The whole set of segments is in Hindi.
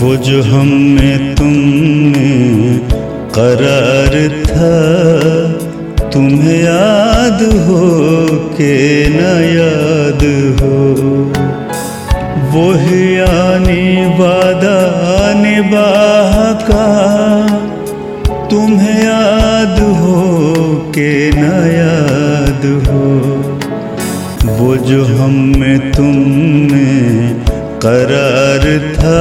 जो हम में तुम में करार था। तुम्हें याद हो के न याद हो। वही आनी वादा निबाह का। तुम्हें याद हो के न याद हो। वो जो हम में तुम में करार था।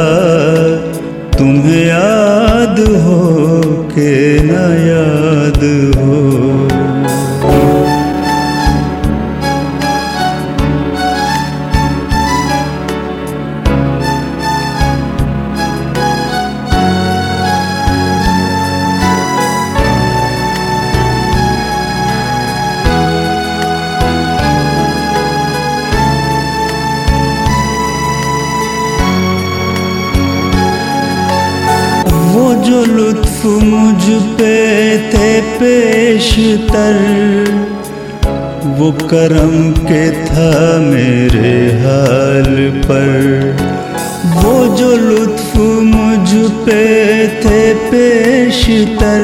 तुम्हें याद हो के ना याद हो। जो लुत्फ मुझ पे थे पेशतर वो करम के था मेरे हाल पर। वो जो लुत्फ मुझ पे थे पेशतर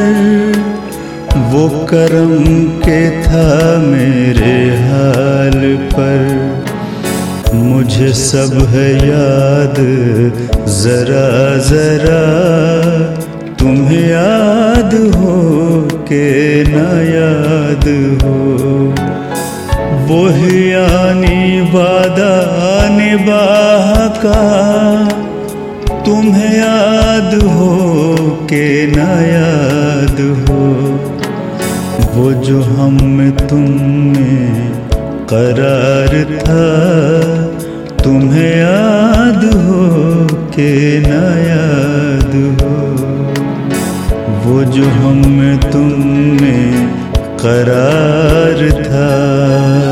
वो करम के था मेरे हाल पर। मुझे सब है याद, जरा जरा। तुम्हें याद हो के न याद हो। वही आनी वादा निबाह का। तुम्हें याद हो के न याद हो। वो जो हम में तुम में करार था, तुम्हें याद हो के न याद हो। वो जो हम तुम में करार था।